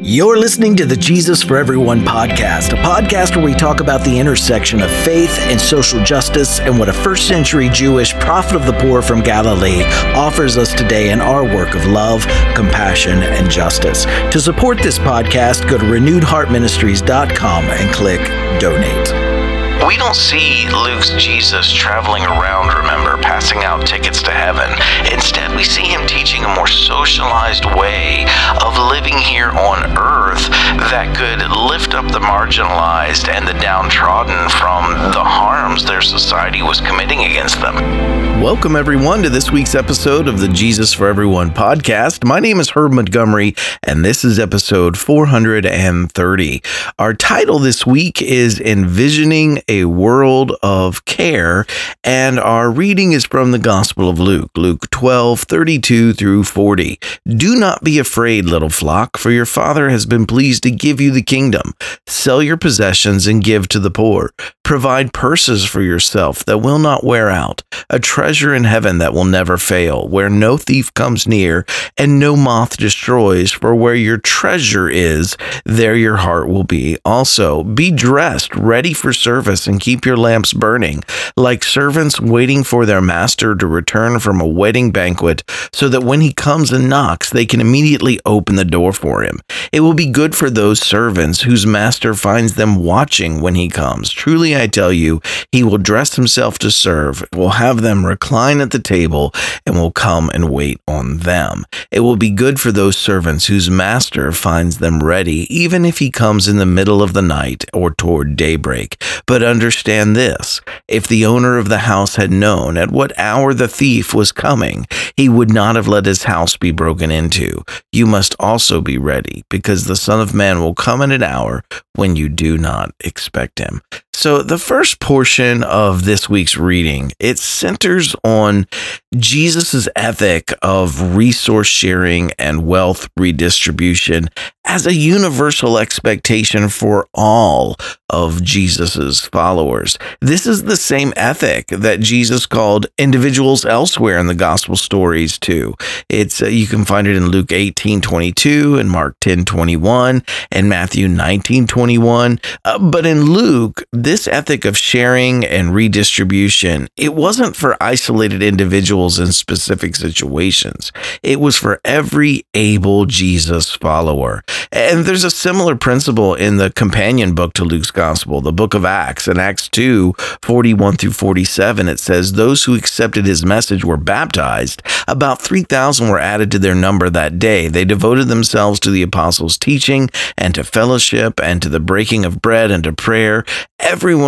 You're listening to the Jesus for Everyone podcast, a podcast where we talk about the intersection of faith and social justice and what a first century Jewish prophet of the poor from Galilee offers us today in our work of love, compassion, and justice. To support this podcast, go to renewedheartministries.com and click donate. We don't see Luke's Jesus traveling around, remember, passing out tickets to heaven. Instead, we see him teaching a more socialized way of living here on earth that could lift up the marginalized and the downtrodden from the harms their society was committing against them. Welcome, everyone, to this week's episode of the Jesus for Everyone podcast. My name is Herb Montgomery, and this is episode 430. Our title this week is Envisioning a world of care. And our reading is from the Gospel of Luke, Luke 12, 32 through 40. Do not be afraid, little flock, for your Father has been pleased to give you the kingdom. Sell your possessions and give to the poor. Provide purses for yourself that will not wear out, a treasure in heaven that will never fail, where no thief comes near and no moth destroys. For where your treasure is, there your heart will be. Also, be dressed, ready for service and keep your lamps burning, like servants waiting for their master to return from a wedding banquet, so that when he comes and knocks, they can immediately open the door for him. It will be good for those servants whose master finds them watching when he comes. Truly, I tell you, he will dress himself to serve, will have them recline at the table, and will come and wait on them. It will be good for those servants whose master finds them ready, even if he comes in the middle of the night or toward daybreak. But understand this if the owner of the house had known at what hour the thief was coming, he would not have let his house be broken into. You must also be ready, because the Son of Man will come in an hour when you do not expect him. So the first portion of this week's reading, it centers on Jesus' ethic of resource sharing and wealth redistribution as a universal expectation for all of Jesus's followers. This is the same ethic that Jesus called individuals elsewhere in the gospel stories too. It's uh, you can find it in Luke 18:22 and Mark 10:21 and Matthew 19:21. Uh, but in Luke, this ethic of sharing and redistribution, it wasn't for isolated individuals in specific situations. It was for every able Jesus follower. And there's a similar principle in the companion book to Luke's gospel, the book of Acts. In Acts 2, 41 through 47, it says, Those who accepted his message were baptized. About 3,000 were added to their number that day. They devoted themselves to the apostles' teaching and to fellowship and to the breaking of bread and to prayer. Everyone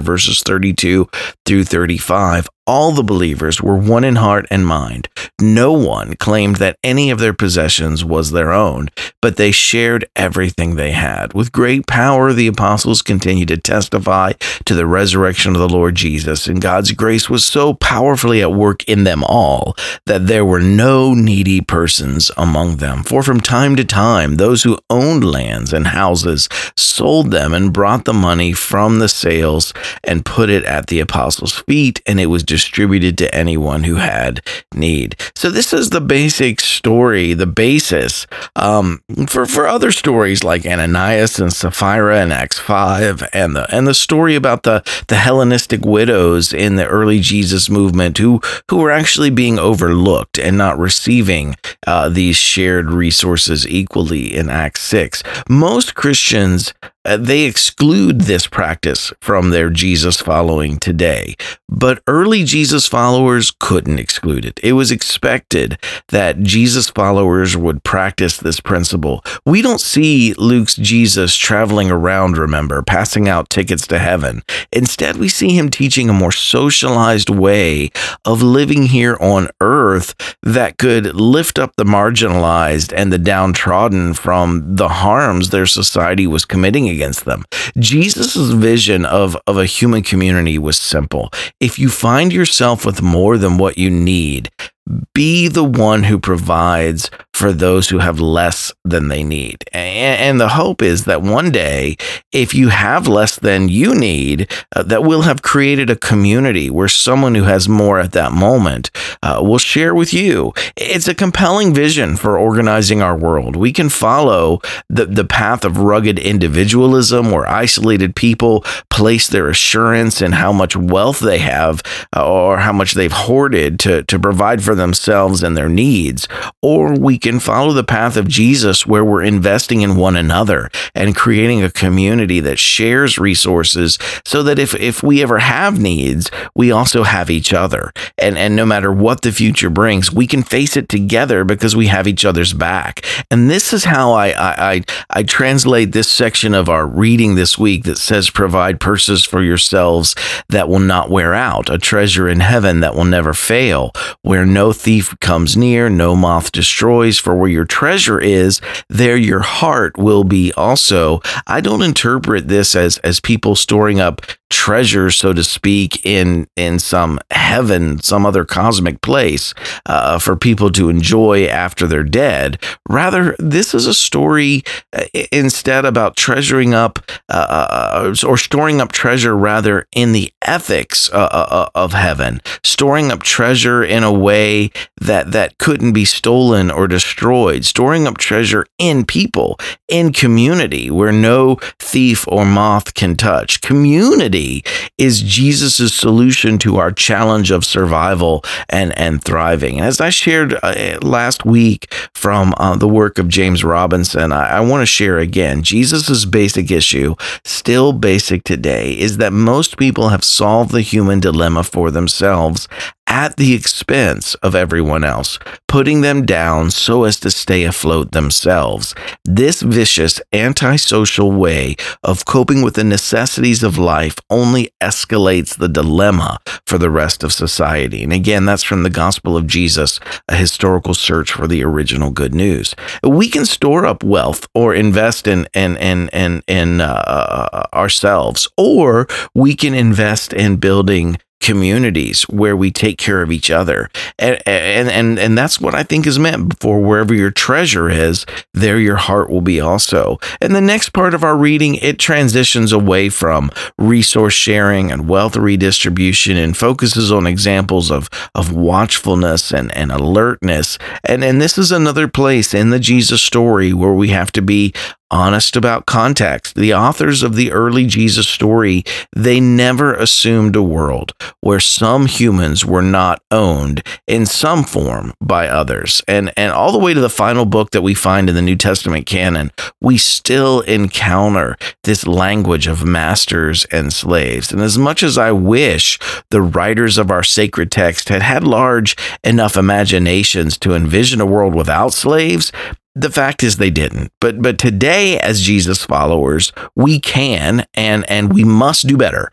verses 32 through 35, all the believers were one in heart and mind. No one claimed that any of their possessions was their own, but they shared everything they had. With great power, the apostles continued to testify to the resurrection of the Lord Jesus, and God's grace was so powerfully at work in them all that there were no needy persons among them. For from time to time, those who owned lands and houses sold them and brought the money from the sales and put it at the apostles' feet, and it was distributed to anyone who had need. So this is the basic story, the basis um, for for other stories like Ananias and Sapphira in Acts five, and the and the story about the the Hellenistic widows in the early Jesus movement who who were actually being overlooked and not receiving uh, these shared resources equally in Acts six. Most Christians Uh, they exclude this practice from their Jesus following today. But early Jesus followers couldn't exclude it. It was expected that Jesus followers would practice this principle. We don't see Luke's Jesus traveling around, remember, passing out tickets to heaven. Instead, we see him teaching a more socialized way of living here on earth that could lift up the marginalized and the downtrodden from the harms their society was committing against them. Jesus' vision of, of a human community was simple. If you find yourself with more than what you need, be the one who provides for those who have less than they need. And, the hope is that one day, if you have less than you need, uh, that we'll have created a community where someone who has more at that moment uh, will share with you. It's a compelling vision for organizing our world. We can follow the, the path of rugged individualism where isolated people place their assurance in how much wealth they have uh, or how much they've hoarded to, to provide for themselves and their needs, or we can follow the path of Jesus where we're investing in one another and creating a community that shares resources so that if, if we ever have needs, we also have each other. And, and no matter what the future brings, we can face it together because we have each other's back. And this is how I, I, I, I translate this section of our reading this week that says, Provide purses for yourselves that will not wear out, a treasure in heaven that will never fail, where no thief comes near, no moth destroys, for where your treasure is, there your heart will be also. I don't interpret this as as people storing up treasure, so to speak, in in some heaven, some other cosmic place uh, for people to enjoy after they're dead. Rather, this is a story uh, instead about treasuring up uh, uh or storing up treasure, rather in the ethics uh, uh, of heaven, storing up treasure in a way that that couldn't be stolen or destroyed, storing up treasure in people, in community, where no thief or moth can touch. Community is Jesus' solution to our challenge of survival and, and thriving. And As I shared uh, last week from uh, the work of James Robinson, I, I want to share again Jesus' basic issue, still basic today, is that most people have solved the human dilemma for themselves at the expense of everyone else, putting them down so as to stay afloat themselves. This vicious, antisocial way of coping with the necessities of life only escalates the dilemma for the rest of society. And again, that's from the Gospel of Jesus, a historical search for the original good news. We can store up wealth or invest in in in in, in uh, ourselves, or we can invest in building communities where we take care of each other. And and and, and that's what i think is meant for wherever your treasure is there your heart will be also. And the next part of our reading it transitions away from resource sharing and wealth redistribution and focuses on examples of of watchfulness and and alertness. And and this is another place in the jesus story where we have to be honest about context. The authors of the early Jesus story, they never assumed a world where some humans were not owned in some form by others. And and all the way to the final book that we find in the New Testament canon, we still encounter this language of masters and slaves. And as much as I wish the writers of our sacred text had had large enough imaginations to envision a world without slaves, the fact is they didn't. But but today as jesus followers we can and and we must do better.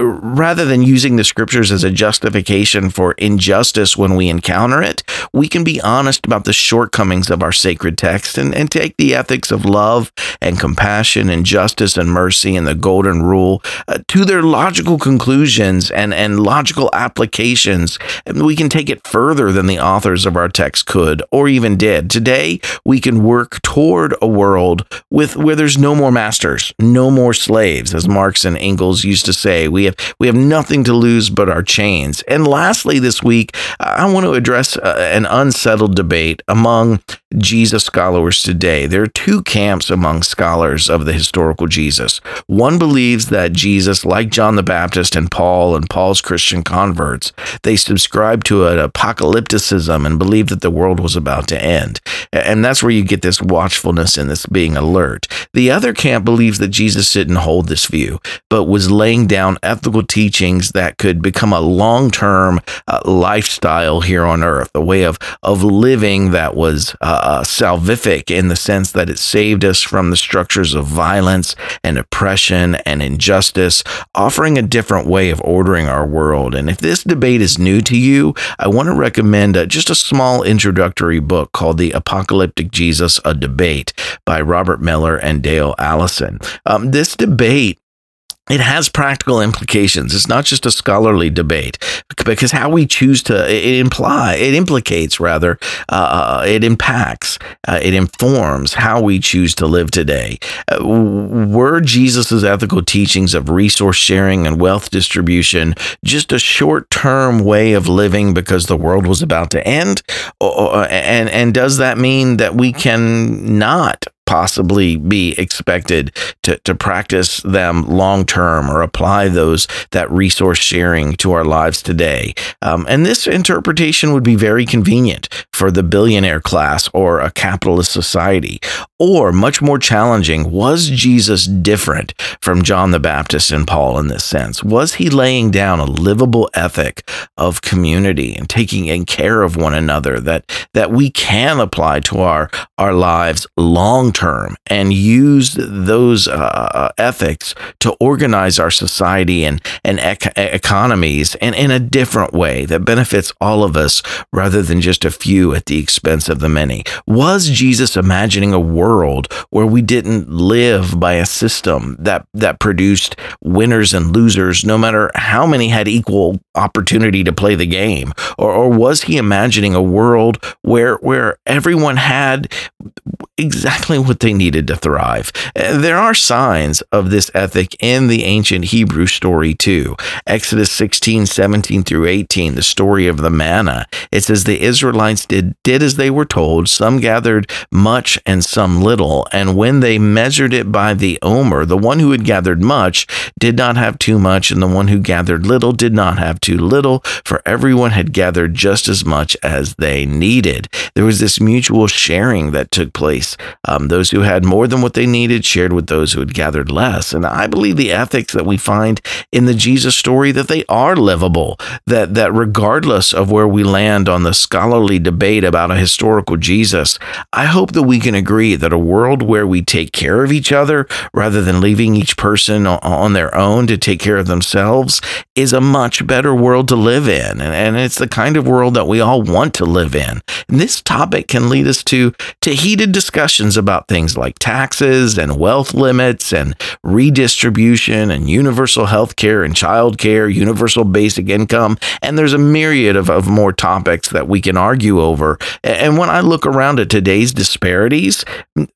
Rather than using the scriptures as a justification for injustice when we encounter it we can be honest about the shortcomings of our sacred text and, and take the ethics of love and compassion and justice and mercy and the golden rule uh, to their logical conclusions and and logical applications. And we can take it further than the authors of our text could or even did. Today we can work toward a world with where there's no more masters, no more slaves, as Marx and Engels used to say. We have we have nothing to lose but our chains. And lastly, this week, I want to address uh, an unsettled debate among Jesus scholars today. There are two camps among scholars of the historical Jesus. One believes that Jesus, like John the Baptist and Paul and Paul's Christian converts, they subscribe to an apocalypticism and believe that the world was about to end. And that's where you get this watchfulness and this being alert. The other camp believes that Jesus didn't hold this view, but was laying down ethical teachings that could become a long term uh, lifestyle here on earth, a way of, of living that was uh, uh, salvific in the sense that it saved us from the structures of violence and oppression and injustice, offering a different way of ordering our world. And if this debate is new to you, I want to recommend uh, just a small introductory book called The Apocalyptic Jesus A Debate by Robert Miller and Dale Allison. Um, this debate it has practical implications. It's not just a scholarly debate because how we choose to it imply it implicates rather uh, uh, it impacts uh, it informs how we choose to live today. Uh, were Jesus's ethical teachings of resource sharing and wealth distribution just a short term way of living because the world was about to end, and and does that mean that we can not possibly be expected to, to practice them long term or apply those that resource sharing to our lives today. Um, and this interpretation would be very convenient for the billionaire class or a capitalist society. Or much more challenging, was Jesus different from John the Baptist and Paul in this sense? Was he laying down a livable ethic of community and taking care of one another that that we can apply to our our lives long term and use those uh, uh, ethics to organize our society and, and ec- economies and in a different way that benefits all of us rather than just a few at the expense of the many? Was Jesus imagining a world where we didn't live by a system that, that produced winners and losers, no matter how many had equal opportunity to play the game? Or, or was he imagining a world where, where everyone had exactly what they needed to thrive. There are signs of this ethic in the ancient Hebrew story too. Exodus 16, 17 through 18, the story of the manna. It says the Israelites did, did as they were told. Some gathered much and some little. And when they measured it by the omer, the one who had gathered much did not have too much, and the one who gathered little did not have too little, for everyone had gathered just as much as they needed. There was this mutual sharing that took place. Um, those who had more than what they needed shared with those who had gathered less. And I believe the ethics that we find in the Jesus story that they are livable, that that regardless of where we land on the scholarly debate about a historical Jesus, I hope that we can agree that a world where we take care of each other rather than leaving each person on their own to take care of themselves is a much better world to live in. And, it's the kind of world that we all want to live in. And this topic can lead us to, to heated discussions about things like taxes and wealth limits and redistribution and universal health care and child care, universal basic income. And there's a myriad of, of more topics that we can argue over. And when I look around at today's disparities,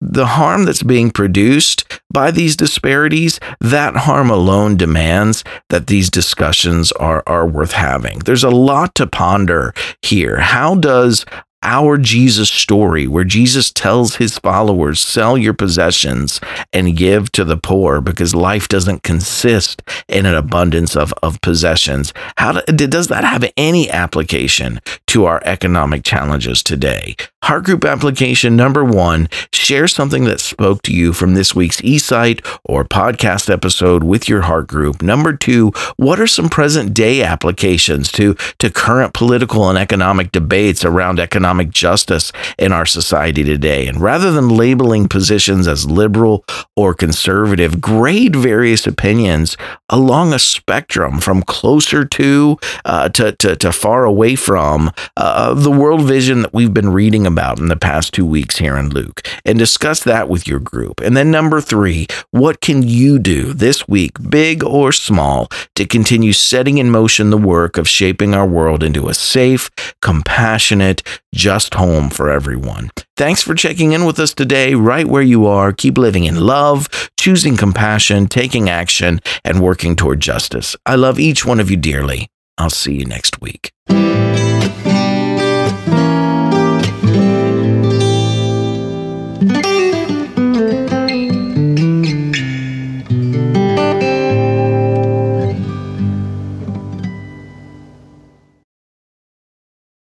the harm that's being produced by these disparities, that harm alone demands that these discussions are, are worth having. There's a lot to ponder here. How does our Jesus story, where Jesus tells his followers, sell your possessions and give to the poor because life doesn't consist in an abundance of, of possessions. How do, does that have any application to our economic challenges today? Heart group application number one share something that spoke to you from this week's eSight or podcast episode with your heart group. Number two, what are some present day applications to, to current political and economic debates around economic? Economic justice in our society today. And rather than labeling positions as liberal or conservative, grade various opinions along a spectrum from closer to uh, to, to, to, far away from uh, the world vision that we've been reading about in the past two weeks here in Luke and discuss that with your group. And then number three, what can you do this week, big or small, to continue setting in motion the work of shaping our world into a safe, compassionate, just home for everyone. Thanks for checking in with us today, right where you are. Keep living in love, choosing compassion, taking action, and working toward justice. I love each one of you dearly. I'll see you next week.